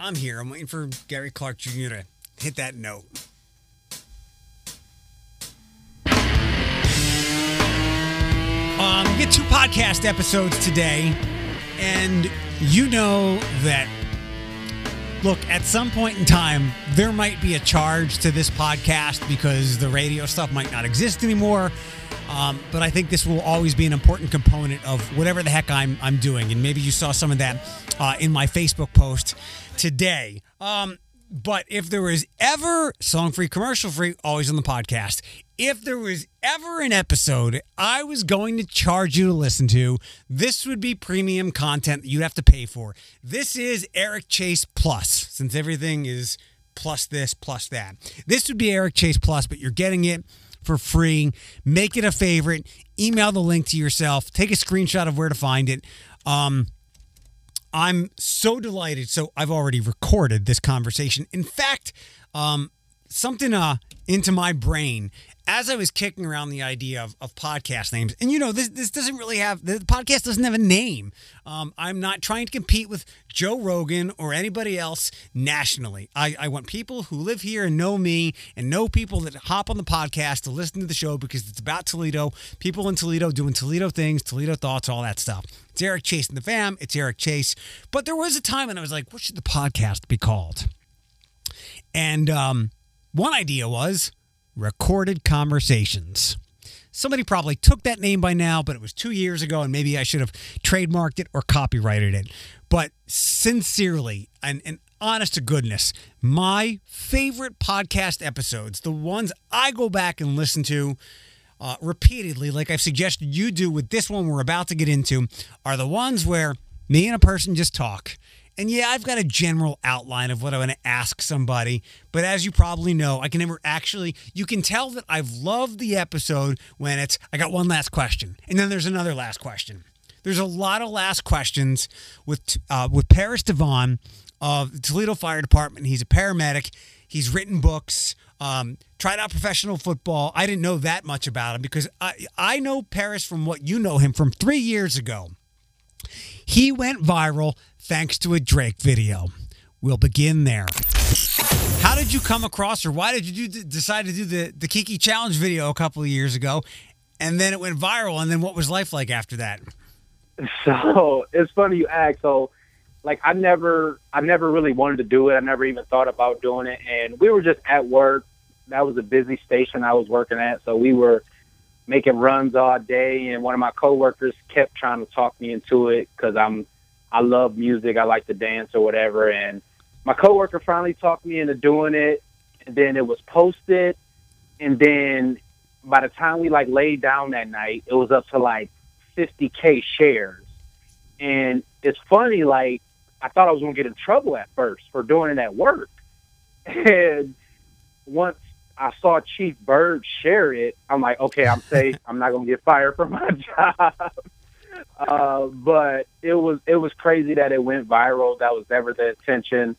I'm here. I'm waiting for Gary Clark Jr. to hit that note. Um, we get two podcast episodes today, and you know that. Look, at some point in time, there might be a charge to this podcast because the radio stuff might not exist anymore. Um, but I think this will always be an important component of whatever the heck I'm I'm doing, and maybe you saw some of that uh, in my Facebook post today. Um, but if there was ever song free, commercial free, always on the podcast. If there was ever an episode I was going to charge you to listen to, this would be premium content that you'd have to pay for. This is Eric Chase Plus, since everything is plus this, plus that. This would be Eric Chase Plus, but you're getting it for free. Make it a favorite. Email the link to yourself. Take a screenshot of where to find it. Um, I'm so delighted. So I've already recorded this conversation. In fact, um, something uh, into my brain as I was kicking around the idea of, of podcast names, and you know, this this doesn't really have the podcast doesn't have a name. Um, I'm not trying to compete with Joe Rogan or anybody else nationally. I, I want people who live here and know me and know people that hop on the podcast to listen to the show because it's about Toledo, people in Toledo doing Toledo things, Toledo thoughts, all that stuff. It's Eric Chase and the fam. It's Eric Chase. But there was a time when I was like, what should the podcast be called? And um, one idea was Recorded Conversations. Somebody probably took that name by now, but it was two years ago, and maybe I should have trademarked it or copyrighted it. But sincerely, and, and honest to goodness, my favorite podcast episodes, the ones I go back and listen to uh, repeatedly, like I've suggested you do with this one we're about to get into, are the ones where me and a person just talk. And yeah, I've got a general outline of what I want to ask somebody, but as you probably know, I can never actually. You can tell that I've loved the episode when it's I got one last question, and then there's another last question. There's a lot of last questions with uh, with Paris Devon of the Toledo Fire Department. He's a paramedic. He's written books. Um, tried out professional football. I didn't know that much about him because I I know Paris from what you know him from three years ago. He went viral thanks to a Drake video. We'll begin there. How did you come across, or why did you do, decide to do the the Kiki Challenge video a couple of years ago, and then it went viral? And then what was life like after that? So it's funny you ask. So, like, I never, I never really wanted to do it. I never even thought about doing it. And we were just at work. That was a busy station I was working at, so we were making runs all day. And one of my coworkers kept trying to talk me into it because I'm, I love music. I like to dance or whatever. And my coworker finally talked me into doing it. And then it was posted. And then by the time we like laid down that night, it was up to like 50k shares. And it's funny, like I thought I was gonna get in trouble at first for doing it at work. And once I saw Chief Byrd share it, I'm like, okay, I'm safe. I'm not gonna get fired from my job. Uh, but it was it was crazy that it went viral. That was never the intention.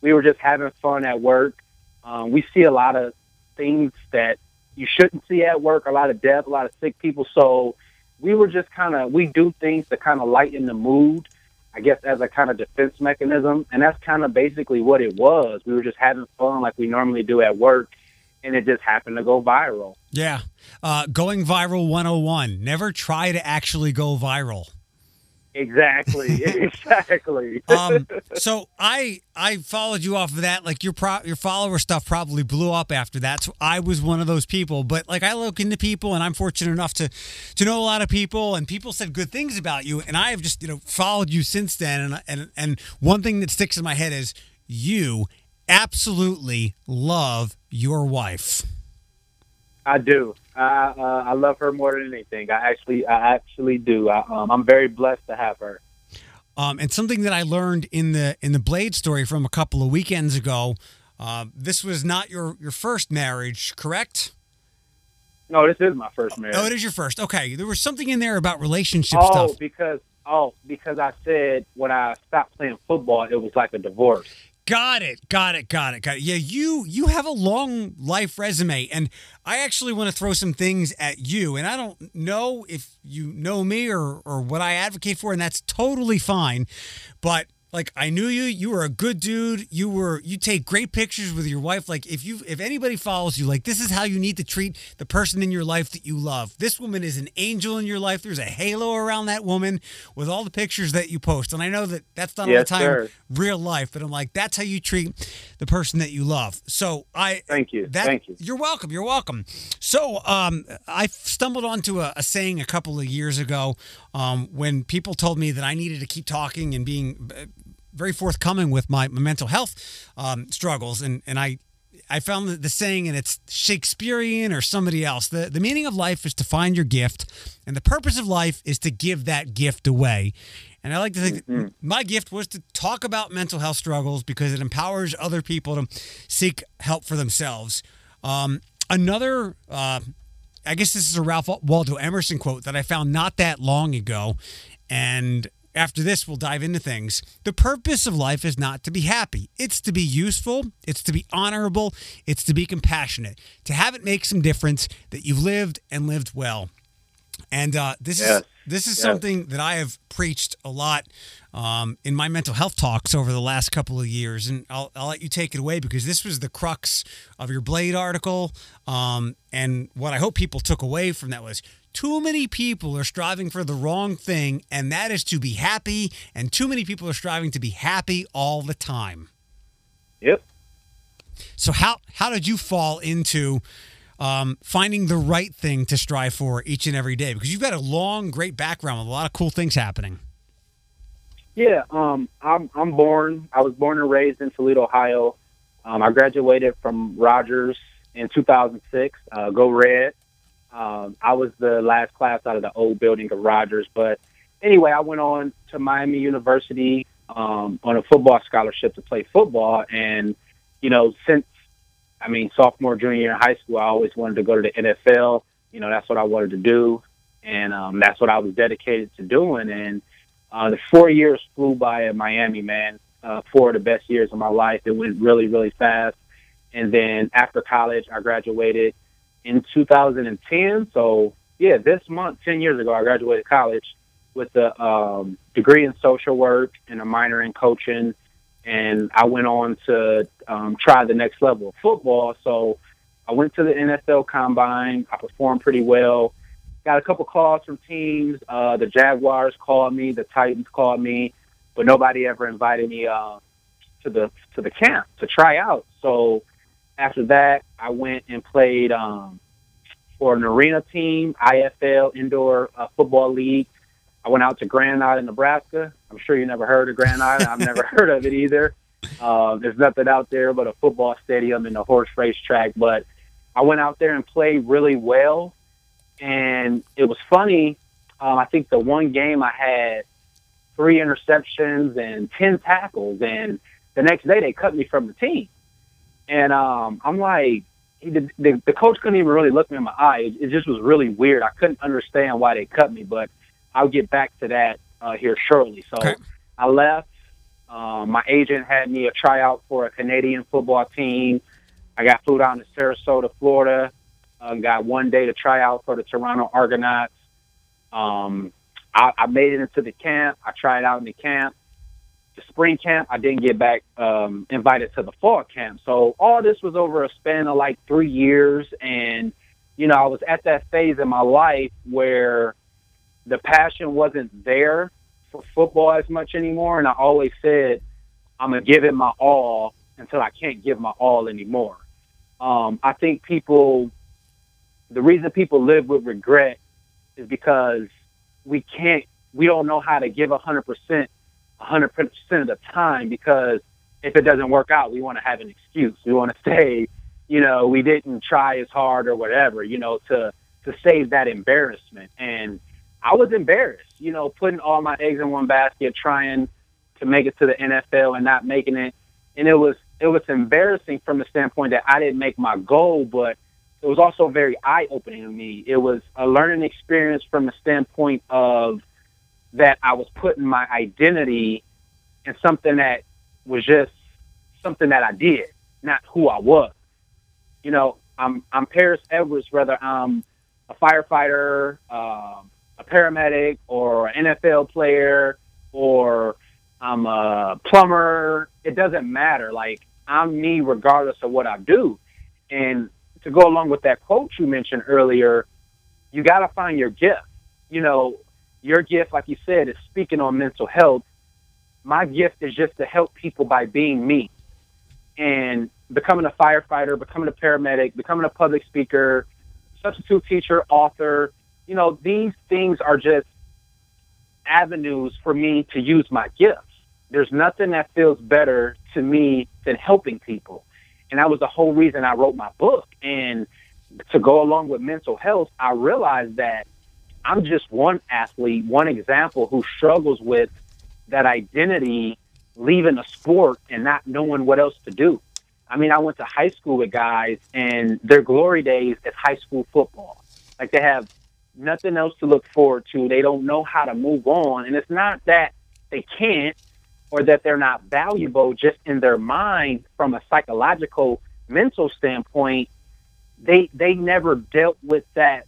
We were just having fun at work. Um, we see a lot of things that you shouldn't see at work. A lot of death, a lot of sick people. So we were just kind of we do things to kind of lighten the mood. I guess as a kind of defense mechanism, and that's kind of basically what it was. We were just having fun like we normally do at work, and it just happened to go viral. Yeah. Uh, going viral 101. Never try to actually go viral. Exactly. exactly. um, so I I followed you off of that. Like your pro, your follower stuff probably blew up after that. So I was one of those people. But like I look into people, and I'm fortunate enough to to know a lot of people, and people said good things about you, and I have just you know followed you since then. And and and one thing that sticks in my head is you absolutely love your wife. I do. I uh, I love her more than anything. I actually I actually do. I, um, I'm very blessed to have her. Um, and something that I learned in the in the Blade story from a couple of weekends ago. Uh, this was not your your first marriage, correct? No, this is my first marriage. Oh, it is your first. Okay, there was something in there about relationship oh, stuff. because oh, because I said when I stopped playing football, it was like a divorce. Got it. Got it. Got it. Got it. Yeah, you you have a long life resume, and I actually want to throw some things at you. And I don't know if you know me or or what I advocate for, and that's totally fine. But like I knew you. You were a good dude. You were you take great pictures with your wife. Like if you if anybody follows you, like this is how you need to treat the person in your life that you love. This woman is an angel in your life. There's a halo around that woman with all the pictures that you post. And I know that that's not all the time sir. real life, but I'm like that's how you treat the person that you love. So I Thank you. that, Thank you. You're welcome. You're welcome. So, um, I stumbled onto a, a saying a couple of years ago um, when people told me that I needed to keep talking and being very forthcoming with my, my mental health um, struggles, and and I. I found the, the saying, and it's Shakespearean or somebody else. The, the meaning of life is to find your gift, and the purpose of life is to give that gift away. And I like to think that my gift was to talk about mental health struggles because it empowers other people to seek help for themselves. Um, another, uh, I guess this is a Ralph Waldo Emerson quote that I found not that long ago. And after this, we'll dive into things. The purpose of life is not to be happy, it's to be useful, it's to be honorable, it's to be compassionate, to have it make some difference that you've lived and lived well. And uh, this is this is Yes. something that I have preached a lot um, in my mental health talks over the last couple of years, and I'll, I'll let you take it away because this was the crux of your Blade article. Um, and what I hope people took away from that was too many people are striving for the wrong thing, and that is to be happy, and too many people are striving to be happy all the time. Yep. So how how did you fall into um, finding the right thing to strive for each and every day? Because you've got a long, great background with a lot of cool things happening. Yeah, um, I'm I'm born. I was born and raised in Toledo, Ohio. Um, I graduated from Rogers in 2006. Uh, Go Red. Um, I was the last class out of the old building of Rogers. But anyway, I went on to Miami University um, on a football scholarship to play football. And you know, since I mean sophomore, junior year in high school, I always wanted to go to the NFL. You know, that's what I wanted to do, and um, that's what I was dedicated to doing. And uh, the four years flew by in Miami, man. Uh, four of the best years of my life. It went really, really fast. And then after college, I graduated in 2010. So yeah, this month, 10 years ago, I graduated college with a um, degree in social work and a minor in coaching. And I went on to um, try the next level of football. So I went to the NFL Combine. I performed pretty well got a couple calls from teams. Uh, the Jaguars called me, the Titans called me, but nobody ever invited me uh, to the to the camp to try out. So after that, I went and played um, for an arena team, IFL Indoor uh, Football League. I went out to Grand Island, Nebraska. I'm sure you never heard of Grand Island. I've never heard of it either. Uh, there's nothing out there but a football stadium and a horse race track. But I went out there and played really well and it was funny. Um, I think the one game I had three interceptions and ten tackles, and the next day they cut me from the team. And um, I'm like, he, the, the, the coach couldn't even really look me in my eye. It, it just was really weird. I couldn't understand why they cut me, but I'll get back to that uh, here shortly. So Okay. I left. Um, my agent had me a tryout for a Canadian football team. I got flew down to Sarasota, Florida. Uh, got one day to try out for the Toronto Argonauts. Um, I, I made it into the camp. I tried out in the camp. Spring camp, I didn't get back um, invited to the fall camp. So all this was over a span of like three years, and you know I was at that phase in my life where the passion wasn't there for football as much anymore, and I always said I'm gonna give it my all until I can't give my all anymore. Um, I think people the reason people live with regret is because we can't we don't know how to give a hundred percent a hundred percent of the time because if it doesn't work out we want to have an excuse. We want to say you know we didn't try as hard or whatever you know to to save that embarrassment. And i was embarrassed you know putting all my eggs in one basket trying to make it to the nfl and not making it. And it was it was embarrassing from the standpoint that i didn't make my goal but it was also very eye opening to me. It was a learning experience from the standpoint of that I was putting my identity in something that was just something that I did, not who I was. You know, I'm I'm Paris Edwards, whether I'm a firefighter, um, a paramedic, or an NFL player, or I'm a plumber. It doesn't matter. Like I'm me regardless of what I do. And to go along with that quote you mentioned earlier, you got to find your gift. You know, your gift, like you said, is speaking on mental health. My gift is just to help people by being me and becoming a firefighter, becoming a paramedic, becoming a public speaker, substitute teacher, author. You know, these things are just avenues for me to use my gifts. There's nothing that feels better to me than helping people. And that was the whole reason I wrote my book. And to go along with mental health, I realized that I'm just one athlete, one example who struggles with that identity leaving a sport and not knowing what else to do. I mean, I went to high school with guys, and their glory days is high school football. Like they have nothing else to look forward to. They don't know how to move on. And it's not that they can't or that they're not valuable, just in their mind from a psychological, mental standpoint, they they never dealt with that,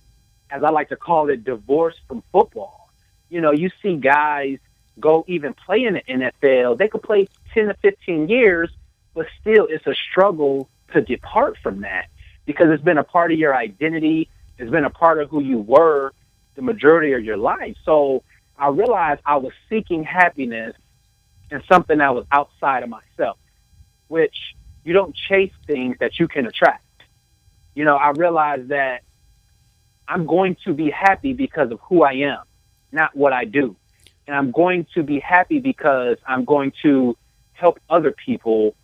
as I like to call it, divorce from football. You know, you see guys go even play in the NFL. They could play 10 to 15 years, but still it's a struggle to depart from that because it's been a part of your identity. It's been a part of who you were the majority of your life. So I realized I was seeking happiness in something that was outside of myself, which you don't chase things that you can attract. You know, I realized that I'm going to be happy because of who I am, not what I do. And I'm going to be happy because I'm going to help other people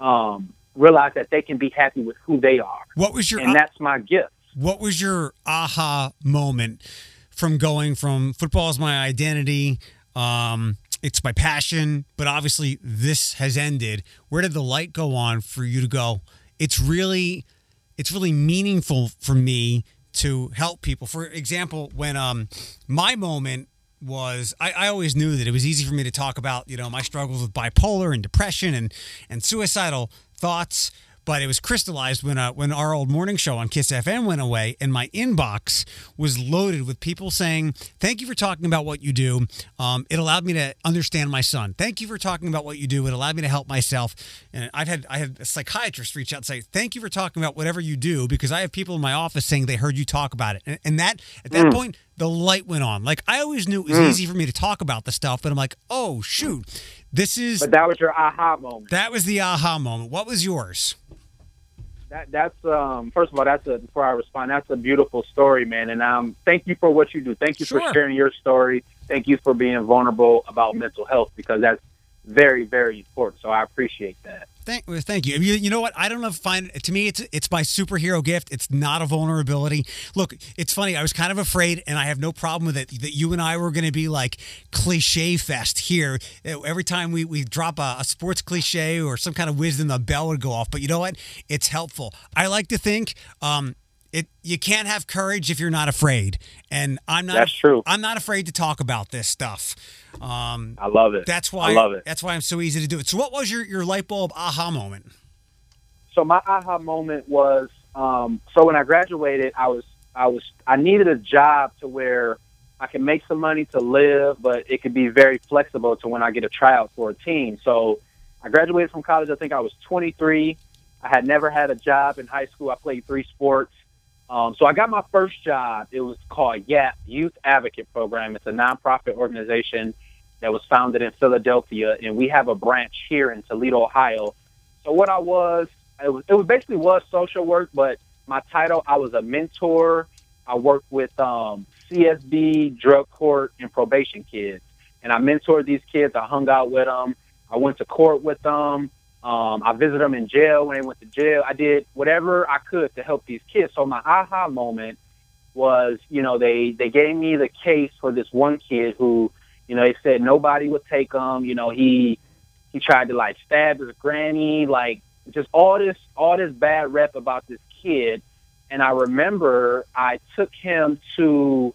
um, realize that they can be happy with who they are. What was your and that's my gift. What was your aha moment from going from football is my identity, um, it's my passion, but obviously this has ended. Where did the light go on for you to go? It's really, it's really meaningful for me to help people. For example, when um my moment was I, I always knew that it was easy for me to talk about, you know, my struggles with bipolar and depression and and suicidal thoughts but it was crystallized when uh, when our old morning show on Kiss FM went away, and my inbox was loaded with people saying, "Thank you for talking about what you do. Um, it allowed me to understand my son. Thank you for talking about what you do. It allowed me to help myself." And I've had I had a psychiatrist reach out and say, "Thank you for talking about whatever you do," because I have people in my office saying they heard you talk about it, and, and that at that mm. point the light went on. Like I always knew it was mm. easy for me to talk about the stuff, but I'm like, oh shoot, this is. But that was your aha moment. That was the aha moment. What was yours? That that's um first of all that's a before I respond that's a beautiful story man. And um thank you for what you do. Thank you sure. for sharing your story. Thank you for being vulnerable about mental health because that's very very important. So I appreciate that Thank, thank you. you. You know what? I don't know. Find to me, it's it's my superhero gift. It's not a vulnerability. Look, it's funny. I was kind of afraid, and I have no problem with it. That you and I were going to be like cliche fest here. Every time we we drop a, a sports cliche or some kind of wisdom, the bell would go off. But you know what? It's helpful. I like to think. Um, it you can't have courage if you're not afraid. And i'm not that's true. I'm not afraid to talk about this stuff. Um, i love it. that's why i love it. that's why i'm so easy to do it. So what was your your light bulb aha moment? So my aha moment was um, so when i graduated i was i was i needed a job to where i can make some money to live but it could be very flexible to when i get a tryout for a team. So i graduated from college. I think i was 23 I had never had a job in high school. I played three sports. Um, so I got my first job. It was called YAP, Youth Advocate Program. It's a nonprofit organization that was founded in Philadelphia, and we have a branch here in Toledo, Ohio. So what I was, it was, it was basically was social work, but my title, I was a mentor. I worked with um, CSB, drug court, and probation kids, and I mentored these kids. I hung out with them. I went to court with them. Um, I visited them in jail when they went to jail. I did whatever I could to help these kids. So my aha moment was, you know, they they gave me the case for this one kid who, you know, they said nobody would take him. You know, he he tried to like stab his granny, like just all this all this bad rep about this kid. And I remember I took him to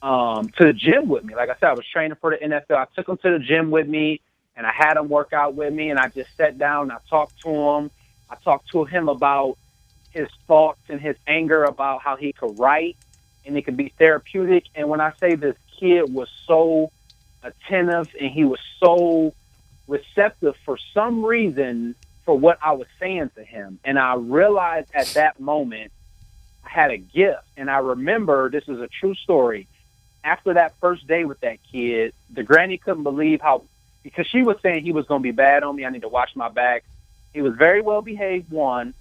um to the gym with me. Like I said, I was training for the NFL. I took him to the gym with me and I had him work out with me, and I just sat down and I talked to him. I talked to him about his thoughts and his anger about how he could write and it could be therapeutic. And when I say this kid was so attentive and he was so receptive for some reason for what I was saying to him. And I realized at that moment I had a gift. And I remember this is a true story. After that first day with that kid, the granny couldn't believe how because she was saying he was going to be bad on me. I need to watch my back. He was very well behaved, one,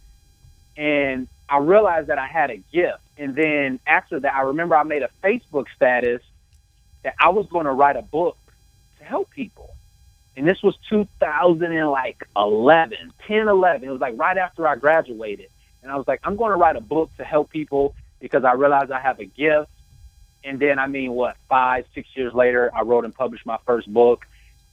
and I realized that I had a gift. And then after that, I remember I made a Facebook status that I was going to write a book to help people. And this was 2011, 10, 11. It was like right after I graduated. And I was like, I'm going to write a book to help people because I realized I have a gift. And then, I mean, what, five, six years later, I wrote and published my first book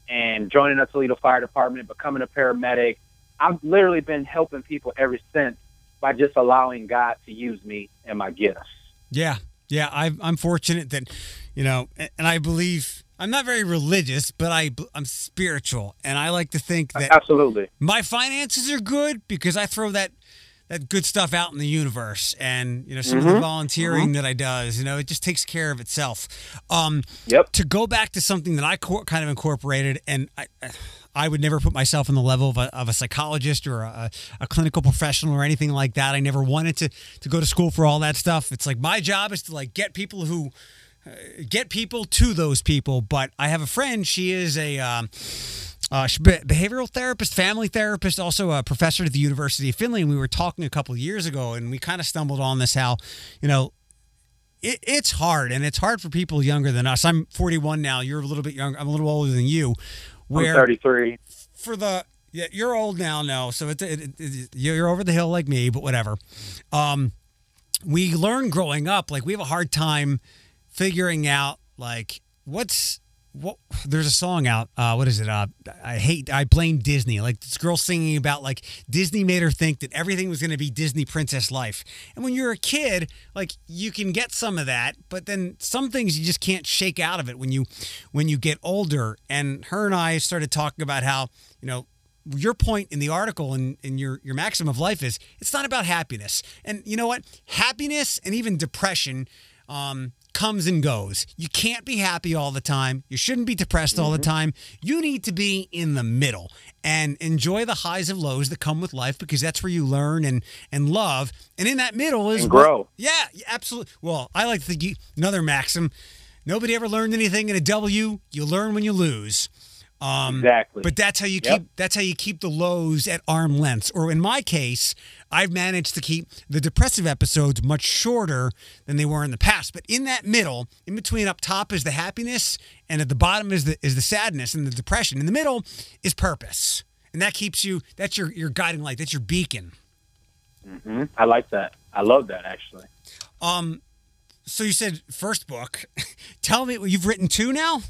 and joining the Toledo Fire Department, becoming a paramedic. I've literally been helping people ever since by just allowing God to use me and my gifts. Yeah, yeah, I, I'm fortunate that, you know, and I believe I'm not very religious, but I I'm spiritual, and I like to think that absolutely my finances are good because I throw that that good stuff out in the universe, and you know some mm-hmm. of the mm-hmm. volunteering mm-hmm. that I does, you know, it just takes care of itself. Um, yep. To go back to something that I co- kind of incorporated, and I. I would never put myself in the level of a, of a psychologist or a, a, clinical professional or anything like that. I never wanted to to go to school for all that stuff. It's like my job is to like get people who uh, get people to those people. But I have a friend. She is a um, uh, behavioral therapist, family therapist, also a professor at the University of Findlay. And we were talking a couple years ago, and we kind of stumbled on this how, you know, it, it's hard, and it's hard for people younger than us. I'm 41 now. You're a little bit younger. I'm a little older than you. Where I'm 33. For the yeah, you're old now, no. So it's it, it, you're over the hill like me, but whatever. Um, we learn growing up, like we have a hard time figuring out like what's what there's a song out uh what is it? Uh i hate i blame disney. Like this girl singing about like disney made her think that everything was going to be disney princess life. And when you're a kid like you can get some of that but then some things you just can't shake out of it when you when you get older. And her and i started talking about how you know your point in the article and in your your maxim of life is it's not about happiness. And you know what? Happiness and even depression um comes and goes. You can't be happy all the time. You shouldn't be depressed all the mm-hmm. time. You need to be in the middle and enjoy the highs and lows that come with life because that's where you learn and and love. And in that middle is and grow. What, yeah, absolutely. Well, I like to think another maxim. Nobody ever learned anything in a W. You learn when you lose. Um, exactly. But that's how you yep. keep that's how you keep the lows at arm length. Or in my case, I've managed to keep the depressive episodes much shorter than they were in the past. But in that middle, in between up top is the happiness, and at the bottom is the is the sadness and the depression. In the middle is purpose, and that keeps you. That's your your guiding light. That's your beacon. Mm-hmm. I like that. I love that actually. Um, so you said first book. Tell me, you've written two now.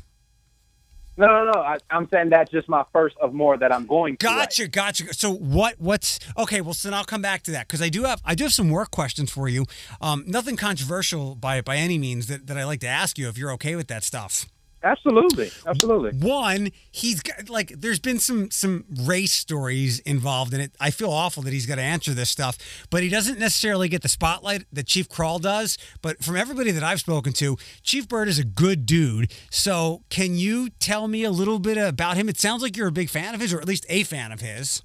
No, no, no. I, am saying that's just my first of more that I'm going to. Gotcha, gotcha. So what? What's okay? Well, so then I'll come back to that because I do have I do have some work questions for you. Um, nothing controversial by by any means that, that I like to ask you if you're okay with that stuff. Absolutely, absolutely. One, he's got like there's been some some race stories involved in it. I feel awful that he's got to answer this stuff, but he doesn't necessarily get the spotlight that Chief Kral does. But from everybody that I've spoken to, Chief Byrd is a good dude. So, can you tell me a little bit about him? It sounds like you're a big fan of his, or at least a fan of his.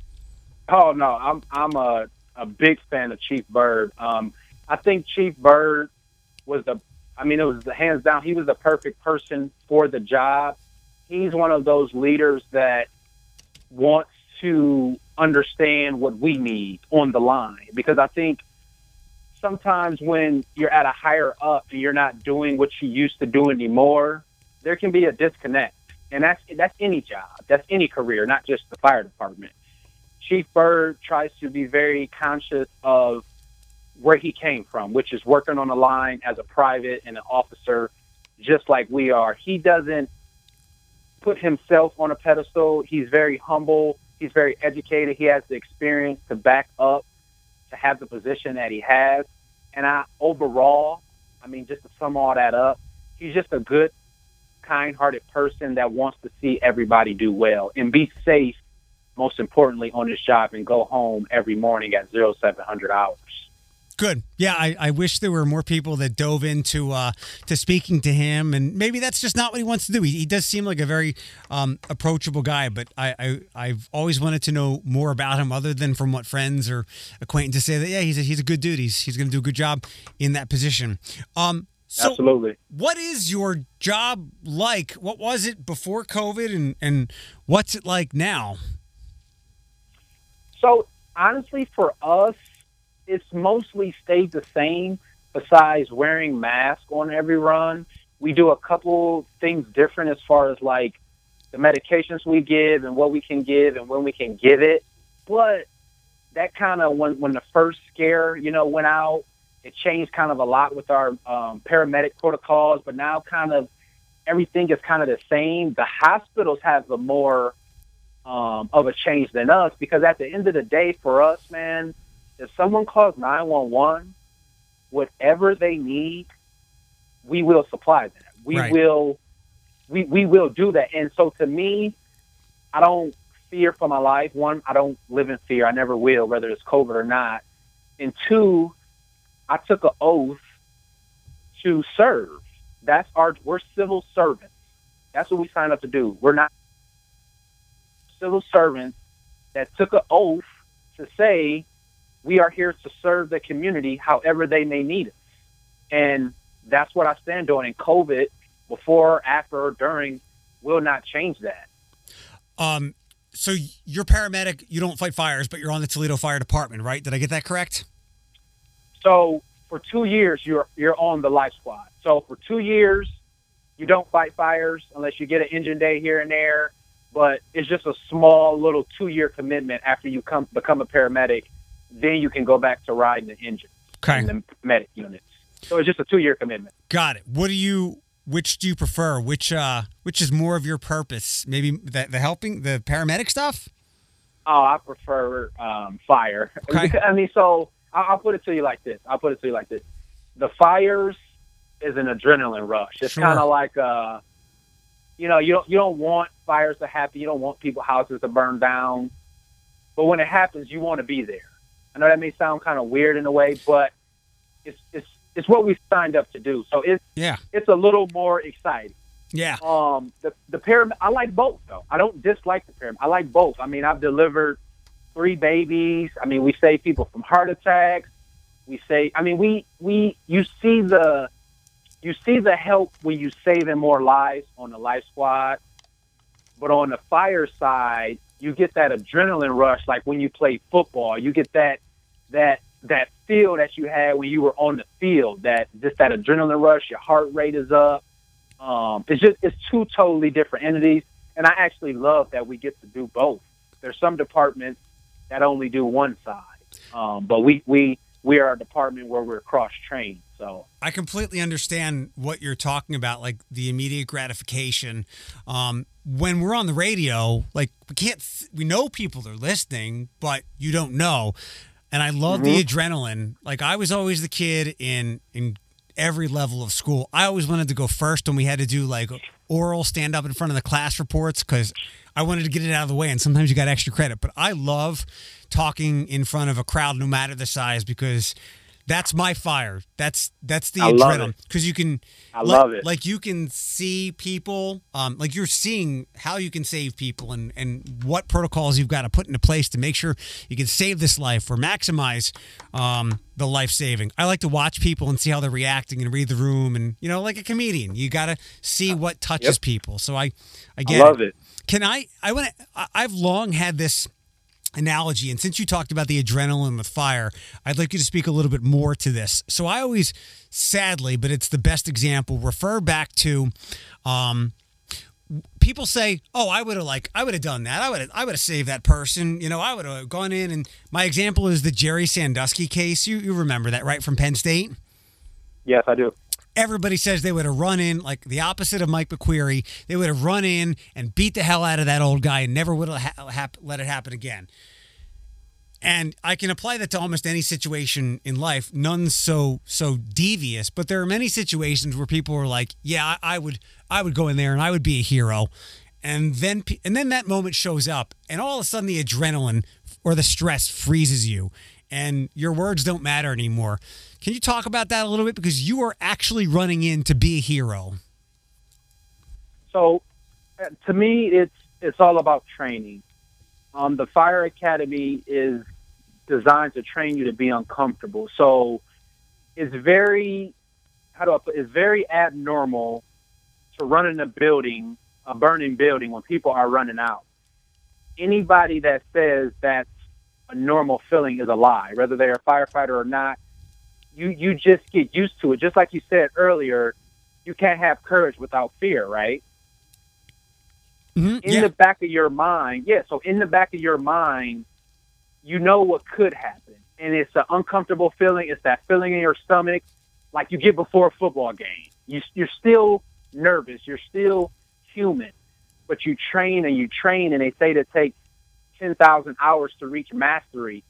Oh no, I'm I'm a a big fan of Chief Byrd. Um, I think Chief Byrd was the I mean, it was hands down. He was the perfect person for the job. He's one of those leaders that wants to understand what we need on the line because I think sometimes when you're at a higher up and you're not doing what you used to do anymore, there can be a disconnect. And that's that's any job, that's any career, not just the fire department. Chief Byrd tries to be very conscious of where he came from, which is working on the line as a private and an officer, just like we are. He doesn't put himself on a pedestal. He's very humble. He's very educated. He has the experience to back up to have the position that he has. And I overall, I mean, just to sum all that up, he's just a good, kind-hearted person that wants to see everybody do well and be safe. Most importantly, on his job and go home every morning at zero seven hundred hours. Good. Yeah, I, I wish there were more people that dove into uh, to speaking to him, and maybe that's just not what he wants to do. He, he does seem like a very um, approachable guy, but I, I I've always wanted to know more about him, other than from what friends or acquaintances say that yeah, he's a, he's a good dude. He's he's going to do a good job in that position. Um, so Absolutely. what is your job like? What was it before COVID, and and what's it like now? So honestly, for us, it's mostly stayed the same. Besides wearing masks on every run, we do a couple things different as far as like the medications we give and what we can give and when we can give it. But that kind of when when the first scare you know went out, it changed kind of a lot with our um, paramedic protocols. But now kind of everything is kind of the same. The hospitals have a more um, of a change than us because at the end of the day, for us, man, if someone calls 911, whatever they need, we will supply that. We Right. will, we, we will do that. And so to me, I don't fear for my life. One, I don't live in fear. I never will, whether it's COVID or not. And two, I took an oath to serve. That's our, we're civil servants. That's what we signed up to do. We're not civil servants that took an oath to say we are here to serve the community however they may need us. And that's what I stand on. And COVID, before, after, or during, will not change that. Um, so you're paramedic. You don't fight fires, but you're on the Toledo Fire Department, right? Did I get that correct? So for two years, you're you're on the life squad. So for two years, you don't fight fires unless you get an engine day here and there. But it's just a small little two year commitment after you come become a paramedic. Then you can go back to riding the engine Okay, in the medic units. So it's just a two year commitment. got it. What do you? Which do you prefer? Which uh, which is more of your purpose? Maybe the, the helping, the paramedic stuff. Oh, I prefer um, fire. Okay. I mean, so I'll, I'll put it to you like this. I'll put it to you like this. The fires is an adrenaline rush. It's Sure. kind of like, uh, you know, you don't you don't want fires to happen. You don't want people houses to burn down. But when it happens, you want to be there. I know that may sound kind of weird in a way, but it's it's it's what we signed up to do. So it's Yeah, it's a little more exciting. yeah. Um, the the param I like both though. I don't dislike the param. I like both. I mean, I've delivered three babies. I mean, we save people from heart attacks. We say, I mean, we we you see the you see the help when you saving more lives on the life squad, but on the fire side, you get that adrenaline rush like when you play football. You get that that that feel that you had when you were on the field. That just that adrenaline rush. Your heart rate is up. Um, it's just it's two totally different entities, and I actually love that we get to do both. There's some departments that only do one side, um, but we we we are a department where we're cross trained. So I completely understand what you're talking about, like the immediate gratification. Um, when we're on the radio, like we can't, we know people are listening, but you don't know. And I love the adrenaline. Like I was always the kid in in every level of school. I always wanted to go first when we had to do like oral stand up in front of the class reports because I wanted to get it out of the way. And sometimes you got extra credit. But I love talking in front of a crowd, no matter the size, because that's my fire. That's that's the I adrenaline because you can. I like- love it. Like you can see people, um, like you're seeing how you can save people and and what protocols you've got to put into place to make sure you can save this life or maximize um, the life saving. I like to watch people and see how they're reacting and read the room and you know like a comedian, you got to see what touches Yep. people. So I I I love it. can I? I want to. I've long had this analogy, and since you talked about the adrenaline with fire, I'd like you to speak a little bit more to this. So I always, sadly, but it's the best example, refer back to. Um, People say, "Oh, I would have like, I would have done that. I would I would have saved that person. You know, I would have gone in." And my example is the Jerry Sandusky case. You you remember that, right, from Penn State? Yes, I do. Everybody says they would have run in like the opposite of Mike McQueary. They would have run in and beat the hell out of that old guy and never would have ha- let it happen again. And I can apply that to almost any situation in life. None so so devious, but there are many situations where people are like, "Yeah, I, I would I would go in there and I would be a hero," and then and then that moment shows up, and all of a sudden the adrenaline or the stress freezes you, and your words don't matter anymore. Can you talk about that a little bit? Because you are actually running in to be a hero. So, uh, to me, it's it's all about training. Um, the fire academy is designed to train you to be uncomfortable. So, it's very how do I put? It's very abnormal to run in a building, a burning building, when people are running out. Anybody that says that's a normal feeling is a lie, whether they're a firefighter or not. You you just get used to it. Just like you said earlier, you can't have courage without fear, right? Mm-hmm. In Yeah. the back of your mind, yeah. So in the back of your mind, you know what could happen, and it's an uncomfortable feeling. It's that feeling in your stomach, like you get before a football game. You you're still nervous. You're still human, but you train and you train, and they say to take ten thousand hours to reach mastery.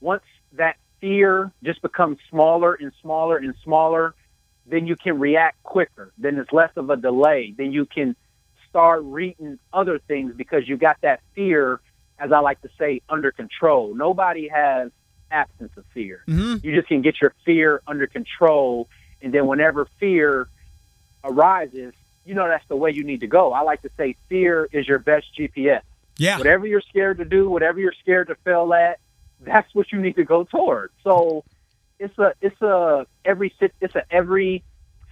Once that fear just becomes smaller and smaller and smaller, then you can react quicker. Then it's less of a delay. Then you can start reading other things because you got that fear, as I like to say, under control. Nobody has absence of fear. Mhm. You just can get your fear under control, and then whenever fear arises, you know that's the way you need to go. I like to say fear is your best GPS. Yeah. Whatever you're scared to do, whatever you're scared to fail at, that's what you need to go toward. So it's a it's a every it's a every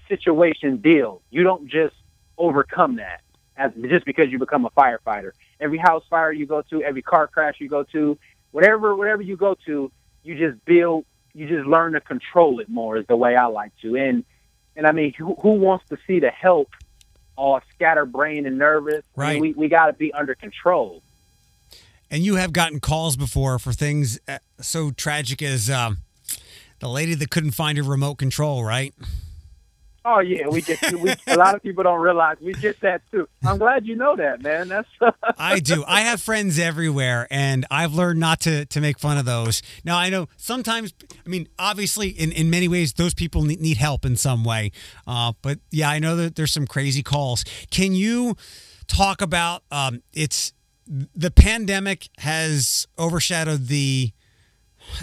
situation deal. You don't just overcome that as just because you become a firefighter. Every house fire you go to, every car crash you go to, whatever whatever you go to, you just build you just learn to control it more is the way I like to. And and I mean who, who wants to see the help all scatterbrained and nervous? I mean, Right. we we got to be under control. And you have gotten calls before for things uh, so tragic as um, the lady that couldn't find her remote control, right? Oh yeah, we get we, a lot of people don't realize we get that too. I'm glad you know that, man. That's I do. I have friends everywhere, and I've learned not to to make fun of those. Now I know sometimes. I mean, obviously, in in many ways, those people need, need help in some way. Uh, but yeah, I know that there's some crazy calls. Can you talk about? Um, it's the pandemic has overshadowed the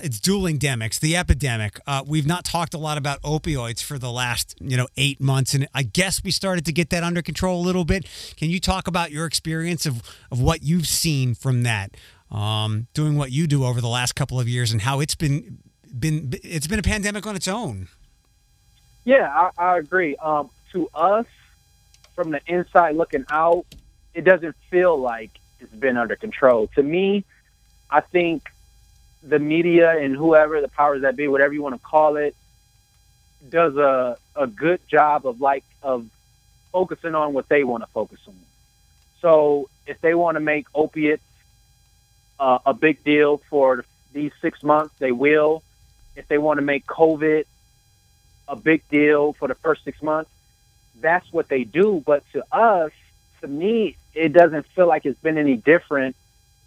it's dueling demics, the epidemic. Uh, we've not talked a lot about opioids for the last, you know, eight months, and I guess we started to get that under control a little bit. Can you talk about your experience of of what you've seen from that, um, doing what you do over the last couple of years, and how it's been been it's been a pandemic on its own. yeah, I, I agree. Um, to us, from the inside looking out, it doesn't feel like it's been under control. To me, I think the media and whoever the powers that be, whatever you want to call it, does a a good job of like of focusing on what they want to focus on. So if they want to make opiates uh, a big deal for these six months, they will. If they want to make COVID a big deal for the first six months, that's what they do. But to us, to me, it doesn't feel like it's been any different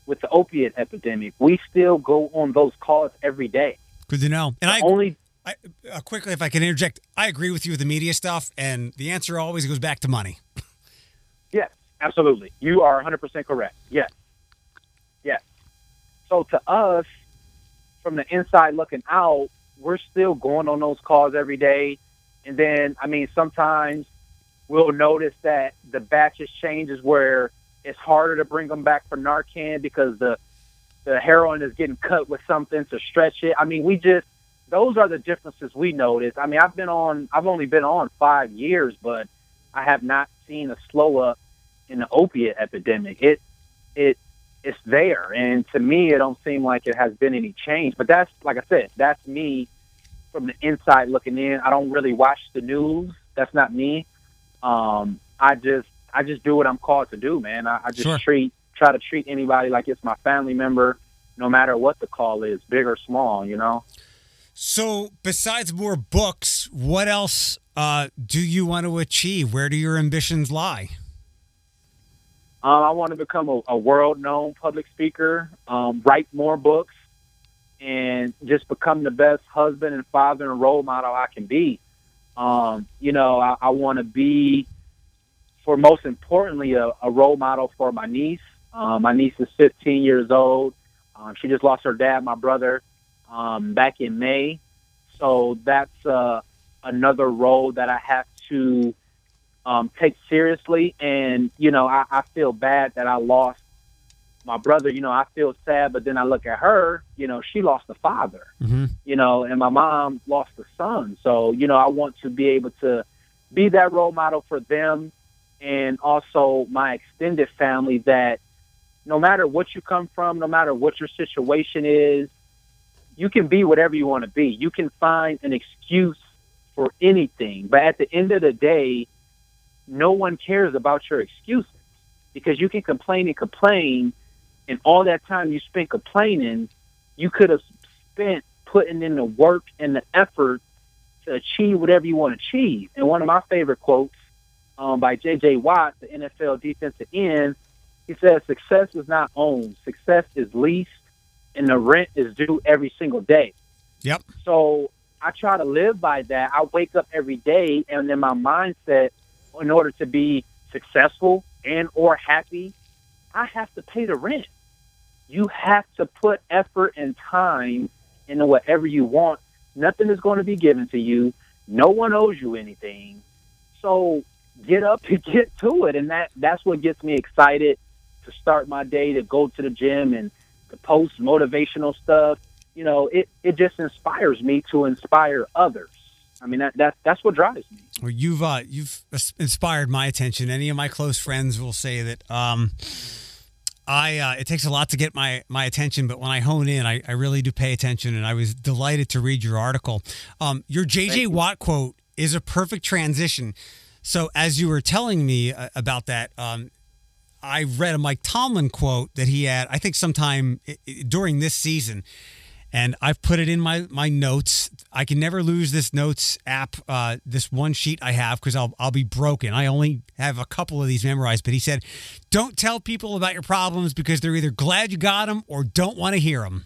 with the opiate epidemic. We still go on those calls every day. Good to know. And I, Only I uh, quickly, if I can interject, I agree with you with the media stuff, and the answer always goes back to money. Yes, absolutely. You are 100% correct. Yes. Yes. So to us, from the inside looking out, we're still going on those calls every day. And then, I mean, sometimes we'll notice that the batches changes where it's harder to bring them back for Narcan because the the heroin is getting cut with something to stretch it. I mean, we just those are the differences we notice. I mean, I've been on I've only been on 5 years, but I have not seen a slow up in the opiate epidemic. It it it's there, and to me, it don't seem like it has been any change. But that's like I said, that's me from the inside looking in. I don't really watch the news. That's not me. Um, I just I just do what I'm called to do, man. I, I just Sure. treat try to treat anybody like it's my family member, no matter what the call is, big or small. You know. So, besides more books, what else uh, do you want to achieve? Where do your ambitions lie? Um, I want to become a, a world-known public speaker, um, write more books, and just become the best husband and father and role model I can be. Um, you know, I, I want to be, for most importantly, a, a role model for my niece. Um, my niece is 15 years old. Um, she just lost her dad, my brother, um, back in May. So that's uh, another role that I have to um, take seriously. And, you know, I, I feel bad that I lost my brother. You know, I feel sad, but then I look at her, you know, she lost a father, Mm-hmm. you know, and my mom lost a son. So, you know, I want to be able to be that role model for them and also my extended family that no matter what you come from, no matter what your situation is, you can be whatever you want to be. You can find an excuse for anything. But at the end of the day, no one cares about your excuses because you can complain and complain, and all that time you spent complaining, you could have spent putting in the work and the effort to achieve whatever you want to achieve. And one of my favorite quotes um, by J.J. Watt, the NFL defensive end, he says, "Success is not owned. Success is leased, and the rent is due every single day." Yep. So I try to live by that. I wake up every day, and then my mindset, in order to be successful and or happy, I have to pay the rent. You have to put effort and time into whatever you want. Nothing is going to be given to you. No one owes you anything. So get up and get to it, and that that's what gets me excited to start my day, to go to the gym and to post motivational stuff you know, it, it just inspires me to inspire others. I mean, that, that that's what drives me. Well, you've uh, you've inspired my attention. Any of my close friends will say that um, I uh, it takes a lot to get my my attention, but when I hone in, I, I really do pay attention. And I was delighted to read your article. Um, your JJ. Watt quote is a perfect transition. So as you were telling me uh, about that, um, I read a Mike Tomlin quote that he had, I think, sometime during this season, and I've put it in my my notes. I can never lose this notes app, uh, this one sheet I have, because I'll I'll be broken. I only have a couple of these memorized. But he said, "Don't tell people about your problems because they're either glad you got them or don't want to hear them."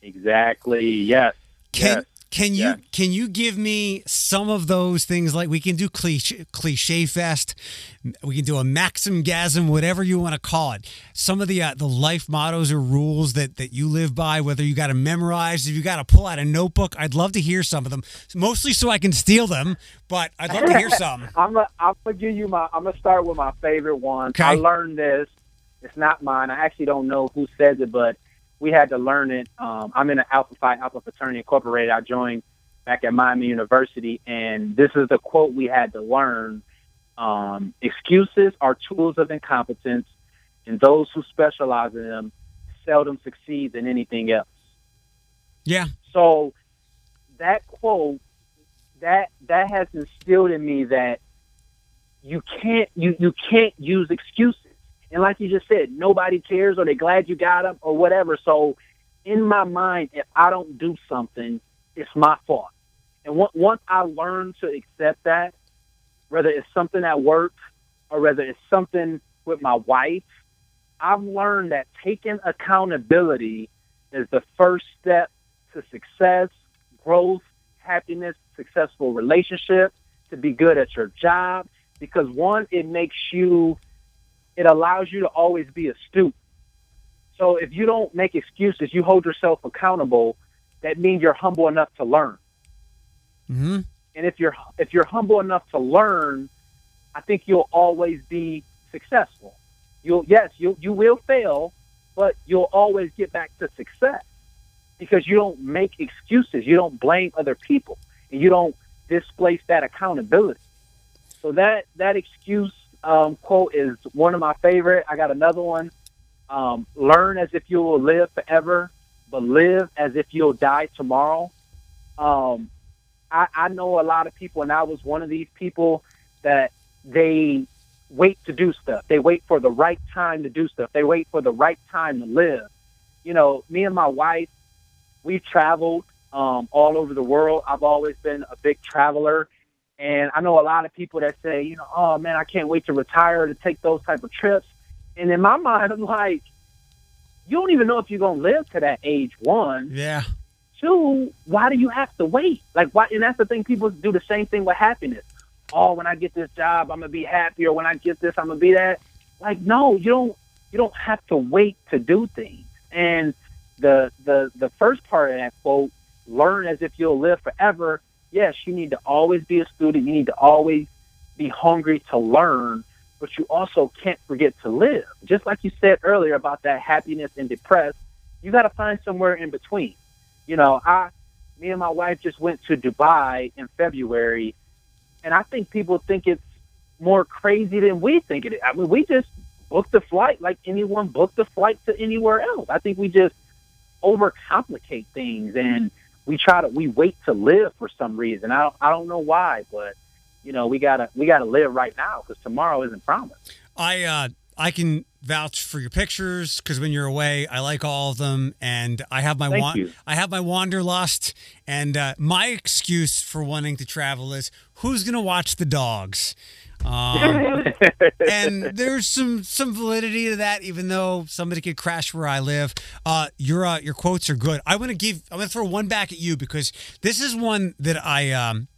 Exactly. Yes. Can yes. Can you can you give me some of those things? Like we can do cliche, cliche fest, we can do a maxim gasm, whatever you want to call it. Some of the uh, the life mottos or rules that that you live by, whether you got to memorize, if you got to pull out a notebook, I'd love to hear some of them. Mostly so I can steal them, but I'd love to hear some. I'm gonna I'm gonna give you my I'm gonna start with my favorite one. Okay. I learned this. It's not mine. I actually don't know who says it, but we had to learn it. Um, I'm in an Alpha Phi Alpha Fraternity Incorporated. I joined back at Miami University, and this is the quote we had to learn. Um, excuses are tools of incompetence, and those who specialize in them seldom succeed in anything else. Yeah, So that quote that that has instilled in me that you can't you you can't use excuses. And like you just said, nobody cares or they're glad you got them or whatever. So in my mind, if I don't do something, it's my fault. And on- once I learn to accept that, whether it's something at work or whether it's something with my wife, I've learned that taking accountability is the first step to success, growth, happiness, successful relationship, to be good at your job. Because one, it makes you, it allows you to always be astute. So if you don't make excuses, you hold yourself accountable. That means you're humble enough to learn. hmm And if you're if you're humble enough to learn, I think you'll always be successful. You'll yes, you you will fail, but you'll always get back to success because you don't make excuses. You don't blame other people, and you don't displace that accountability. So that that excuse um, quote is one of my favorite. I got another one. Um, learn as if you will live forever, but live as if you'll die tomorrow. Um, I, I know a lot of people, and I was one of these people that they wait to do stuff. They wait for the right time to do stuff. They wait for the right time to live. You know, me and my wife, we've traveled um, all over the world. I've always been a big traveler. And I know a lot of people that say, you know, oh man, I can't wait to retire to take those type of trips. And in my mind, I'm like, you don't even know if you're gonna live to that age. One, yeah, two, why do you have to wait? Like, why? And that's the thing. People do the same thing with happiness. Oh, when I get this job, I'm gonna be happy, or when I get this, I'm gonna be that. Like, no, you don't. You don't have to wait to do things. And the the the first part of that quote, learn as if you'll live forever. Yes, you need to always be a student. You need to always be hungry to learn, but you also can't forget to live. Just like you said earlier about that happiness and depressed, you got to find somewhere in between. You know, I, me and my wife just went to Dubai in February, and I think people think it's more crazy than we think it is. I mean, we just booked the flight like anyone booked the flight to anywhere else. I think we just overcomplicate things and we try to we wait to live for some reason. I don't, I don't know why, but you know we gotta we gotta live right now because tomorrow isn't promised. I uh, I can vouch for your pictures because when you're away, I like all of them, and I have my you. I have my wanderlust, and uh, my excuse for wanting to travel is who's gonna watch the dogs. Um, and there's some some validity to that, even though somebody could crash where I live. Uh, your uh, your quotes are good. I want to give. I'm going to throw one back at you because this is one that I um,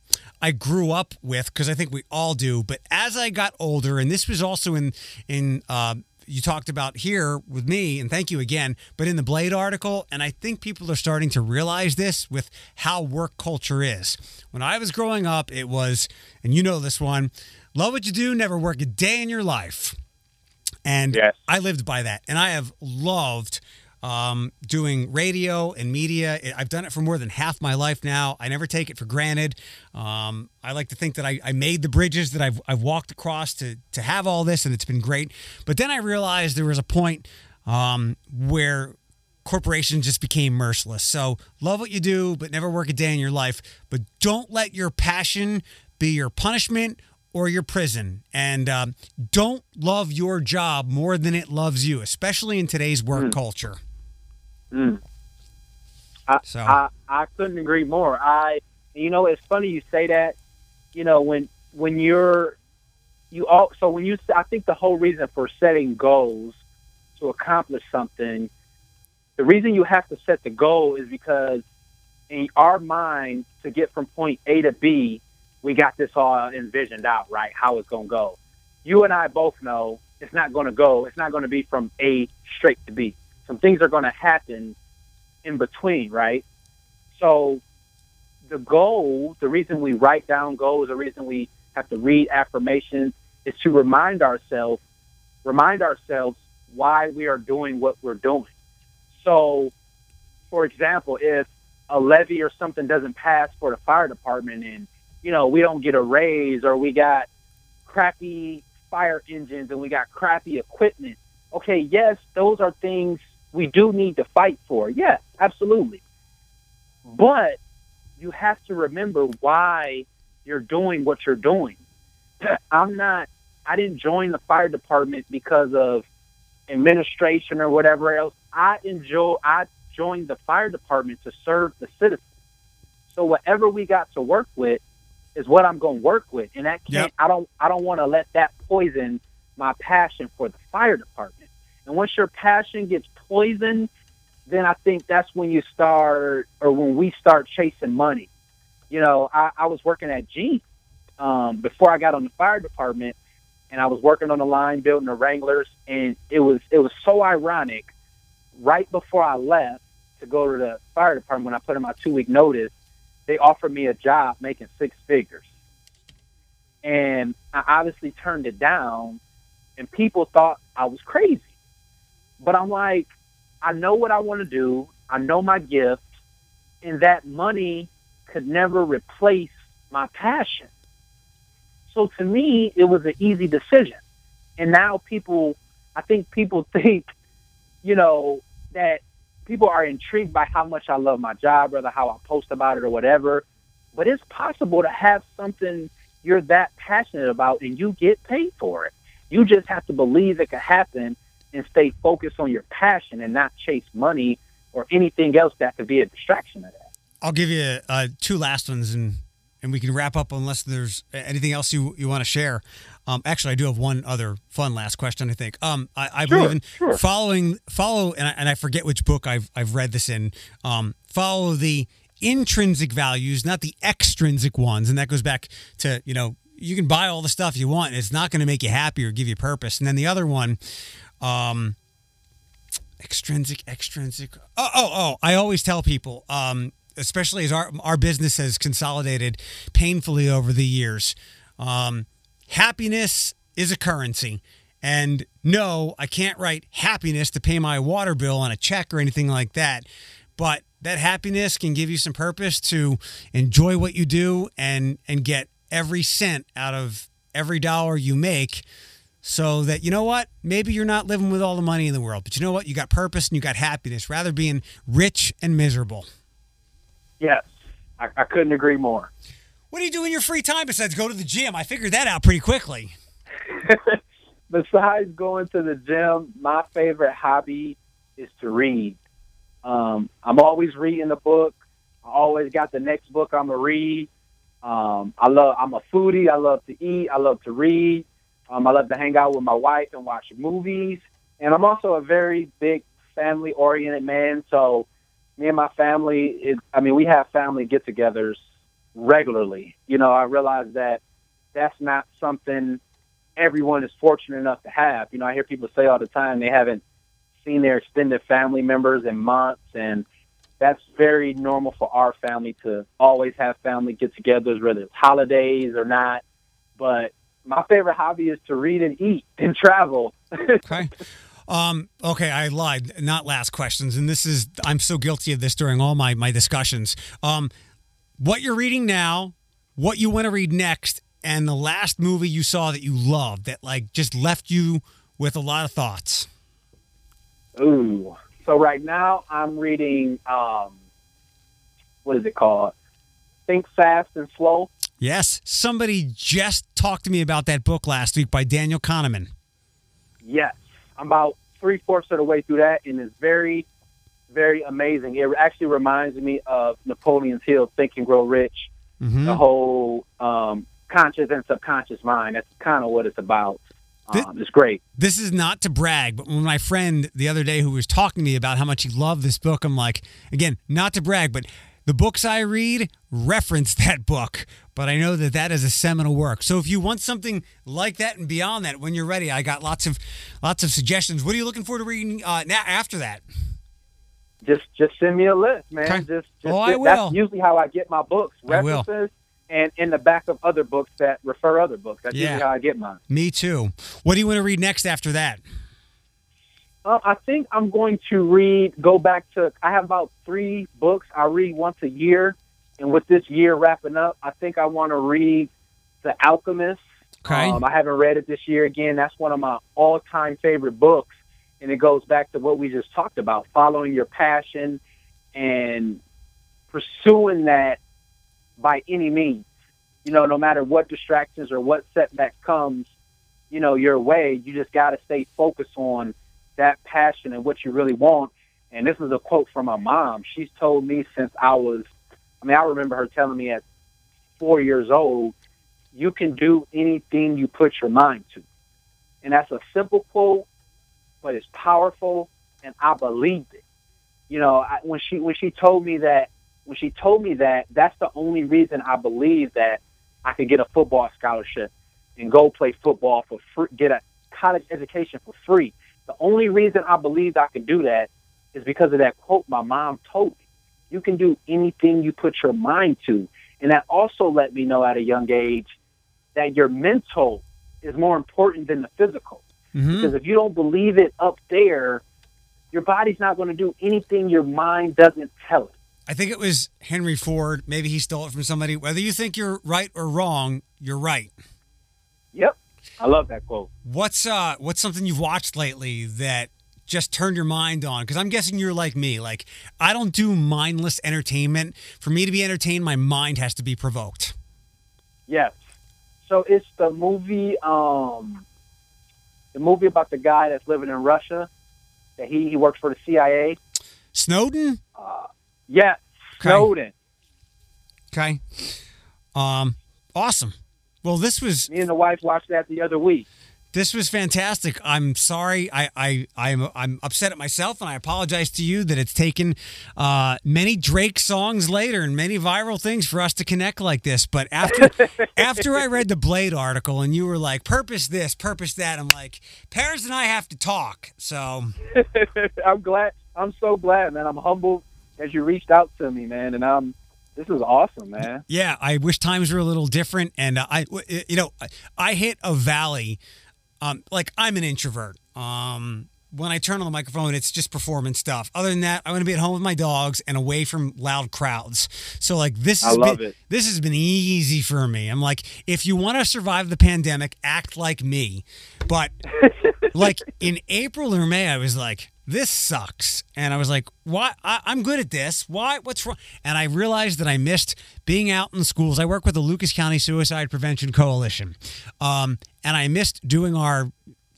I grew up with because I think we all do. But as I got older, and this was also in in uh, you talked about here with me, and thank you again. But in the Blade article, and I think people are starting to realize this with how work culture is. When I was growing up, it was, and you know this one love what you do, never work a day in your life. And Yes. I lived by that. And I have loved um, doing radio and media. I've done it for more than half my life now. I never take it for granted. Um, I like to think that I, I made the bridges that I've, I've walked across to, to have all this, and it's been great. But then I realized there was a point um, where corporations just became merciless. So love what you do, but never work a day in your life. But don't let your passion be your punishment or your prison. And um, don't love your job more than it loves you, especially in today's work culture. I, So- I I couldn't agree more. I you know it's funny you say that. You know when when you're you all so when you I think the whole reason for setting goals to accomplish something, the reason you have to set the goal is because in our mind to get from point A to B, we got this all envisioned out, right? How it's going to go. You and I both know it's not going to go. It's not going to be from A straight to B. Some things are going to happen in between, right? So the goal, the reason we write down goals, the reason we have to read affirmations is to remind ourselves, remind ourselves why we are doing what we're doing. So, for example, if a levy or something doesn't pass for the fire department and, you know, we don't get a raise or we got crappy fire engines and we got crappy equipment. Okay, yes, those are things we do need to fight for. Yes, absolutely. But you have to remember why you're doing what you're doing. I'm not I didn't join the fire department because of administration or whatever else. I enjoy I joined the fire department to serve the citizens. So whatever we got to work with is what I'm going to work with, and that can't. Yep. I don't. I don't want to let that poison my passion for the fire department. And once your passion gets poisoned, then I think that's when you start, or when we start chasing money. You know, I, I was working at Jeep um, before I got on the fire department, and I was working on the line building the Wranglers, and it was it was so ironic. Right before I left to go to the fire department, when I put in my two week notice, they offered me a job making six figures, and I obviously turned it down, and people thought I was crazy. But I'm like, I know what I want to do. I know my gift, and that money could never replace my passion. So to me, it was an easy decision. And now people, I think people think, you know, that people are intrigued by how much I love my job, whether how I post about it or whatever. But it's possible to have something you're that passionate about and you get paid for it. You just have to believe it could happen and stay focused on your passion and not chase money or anything else that could be a distraction of that. I'll give you uh, two last ones, and and we can wrap up unless there's anything else you you want to share. Um, actually, I do have one other fun last question. I think um, I, I Sure, believe in sure. following follow, and I, and I forget which book I've I've read this in. Um, follow the intrinsic values, not the extrinsic ones, and that goes back to you know you can buy all the stuff you want. It's not going to make you happy or give you purpose. And then the other one, um, Extrinsic, extrinsic. Oh, oh, oh! I always tell people, um, especially as our our business has consolidated painfully over the years, um, happiness is a currency. And no, I can't write happiness to pay my water bill on a check or anything like that. But that happiness can give you some purpose to enjoy what you do and and get every cent out of every dollar you make so that you know what maybe you're not living with all the money in the world but you know what you got purpose and you got happiness rather being rich and miserable Yes, I, I couldn't agree more. what do you do in your free time besides go to the gym i figured that out pretty quickly Besides going to the gym, my favorite hobby is to read. Um, I'm always reading a book. I always got the next book I'm gonna read. Um, I love. I'm a foodie. I love to eat. I love to read. Um, I love to hang out with my wife and watch movies. And I'm also a very big family-oriented man. So me and my family, is, I mean, we have family get-togethers regularly. You know, I realize that that's not something everyone is fortunate enough to have. You know, I hear people say all the time they haven't seen their extended family members in months, and that's very normal for our family to always have family get-togethers, whether it's holidays or not. But my favorite hobby is to read and eat and travel. okay um okay i lied not last questions and this is i'm so guilty of this during all my my discussions um what you're reading now what you want to read next and the last movie you saw that you loved that like just left you with a lot of thoughts Ooh. So right now I'm reading um what is it called? Think Fast and Slow. yes somebody just talked to me about that book last week by daniel kahneman Yes. I'm about three fourths of the way through that and it's very, very amazing. It actually reminds me of Napoleon's Hill Think and Grow Rich. Mhm. The whole um conscious and subconscious mind. That's kind of what it's about. Thi- Um, it's great. this is not to brag, but when my friend the other day who was talking to me about how much he loved this book, I'm like, again, not to brag, but the books I read reference that book. But I know that that is a seminal work. So if you want something like that and beyond that, when you're ready, I got lots of lots of suggestions. What are you looking forward to reading uh, now after that? just just send me a list, man. Okay. Just, just Oh, I will. That's usually how I get my books, references, and in the back of other books that refer other books. That's Yeah. usually how I get mine. Me too. What do you want to read next after that? Um, I think I'm going to read. Go back to. I have about three books I read once a year, and with this year wrapping up, I think I want to read The Alchemist. Okay. Um, I haven't read it this year. Again, that's one of my all-time favorite books, and it goes back to what we just talked about: following your passion and pursuing that by any means. You know, no matter what distractions or what setback comes, you know, your way, you just got to stay focused on that passion and what you really want. And this is a quote from my mom. She's told me since I was, I mean, I remember her telling me at four years old, you can do anything you put your mind to. And that's a simple quote, but it's powerful, and I believed it. You know, I, when she when she told me that, when she told me that, that's the only reason I believe that I could get a football scholarship and go play football for free, get a college education for free. The only reason I believed I could do that is because of that quote my mom told me. You can do anything you put your mind to. And that also let me know at a young age that your mental is more important than the physical. Mhm. Because if you don't believe it up there, your body's not going to do anything your mind doesn't tell it. I think it was Henry Ford. Maybe he stole it from somebody. Whether you think you're right or wrong, you're right. Yep. I love that quote. What's uh what's something you've watched lately that just turned your mind on? Because I'm guessing you're like me. Like I don't do mindless entertainment. For me to be entertained, my mind has to be provoked. Yes. So it's the movie, um, the movie about the guy that's living in Russia. That he he works for the CIA. Snowden. Yes, Okay. Snowden. Okay. Um. Awesome. Well, this was Me and the wife watched that the other week. This was fantastic. I'm sorry. I, I, I'm, I'm upset at myself, and I apologize to you that it's taken uh, many Drake songs later and many viral things for us to connect like this. But after, after I read the Blade article, and you were like, "Purpose this, purpose that," I'm like, Paris and I have to talk. So I'm glad. I'm so glad, man. I'm humbled as you reached out to me, man, and I'm this is awesome, man. Yeah, I wish times were a little different, and uh, I, you know, I hit a valley um, like I'm an introvert. Um, when I turn on the microphone, it's just performance stuff. Other than that, I want to be at home with my dogs and away from loud crowds. So like this has been, it. this has been easy for me. I'm like, if you want to survive the pandemic, act like me. But like in April or May, I was like, this sucks. And I was like, why? I, am good at this. Why? What's wrong? And I realized that I missed being out in schools. I work with the Lucas County Suicide Prevention Coalition. Um, and I missed doing our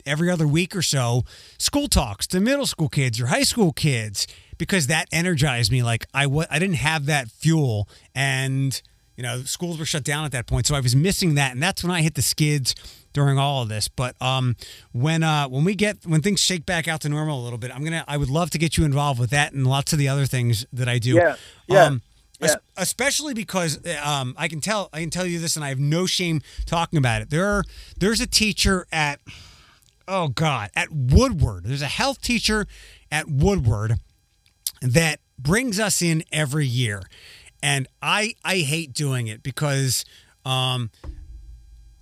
every other week or so school talks to middle school kids or high school kids because that energized me. Like I, w- I didn't have that fuel and you know schools were shut down at that point. So i was missing that and that's when i hit the skids during all of this. But um when uh when we get when things shake back out to normal a little bit i'm gonna i would love to get you involved with that and lots of the other things that i do. Yeah yeah um, especially because um, I can tell I can tell you this, and I have no shame talking about it. There are there's a teacher at oh god at Woodward. There's a health teacher at Woodward that brings us in every year, and I I hate doing it because um,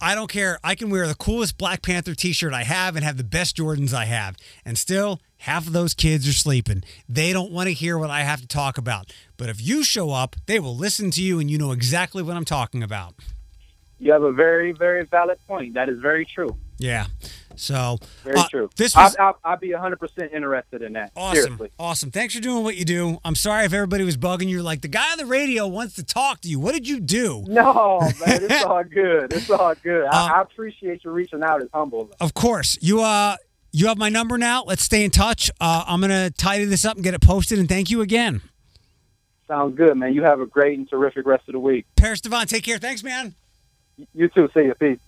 I don't care. I can wear the coolest Black Panther t-shirt I have and have the best Jordans I have, and still half of those kids are sleeping. They don't want to hear what I have to talk about. But if you show up, they will listen to you, and you know exactly what I'm talking about. You have a very very valid point. That is very true. Yeah. So very uh, true. This was, I'll, I'll, I'll be 100 percent interested in that. Awesome, Seriously. awesome. Thanks for doing what you do. I'm sorry if everybody was bugging you. Like the guy on the radio wants to talk to you. What did you do? No, man, it's all good. It's all good. I, uh, I appreciate you reaching out. It's humble. Of course, you uh, you have my number now. Let's stay in touch. Uh, I'm gonna tidy this up and get it posted. And thank you again. Sounds good, man. You have a great and terrific rest of the week. Paris Devon, take care. Thanks, man. You too. See you. Peace.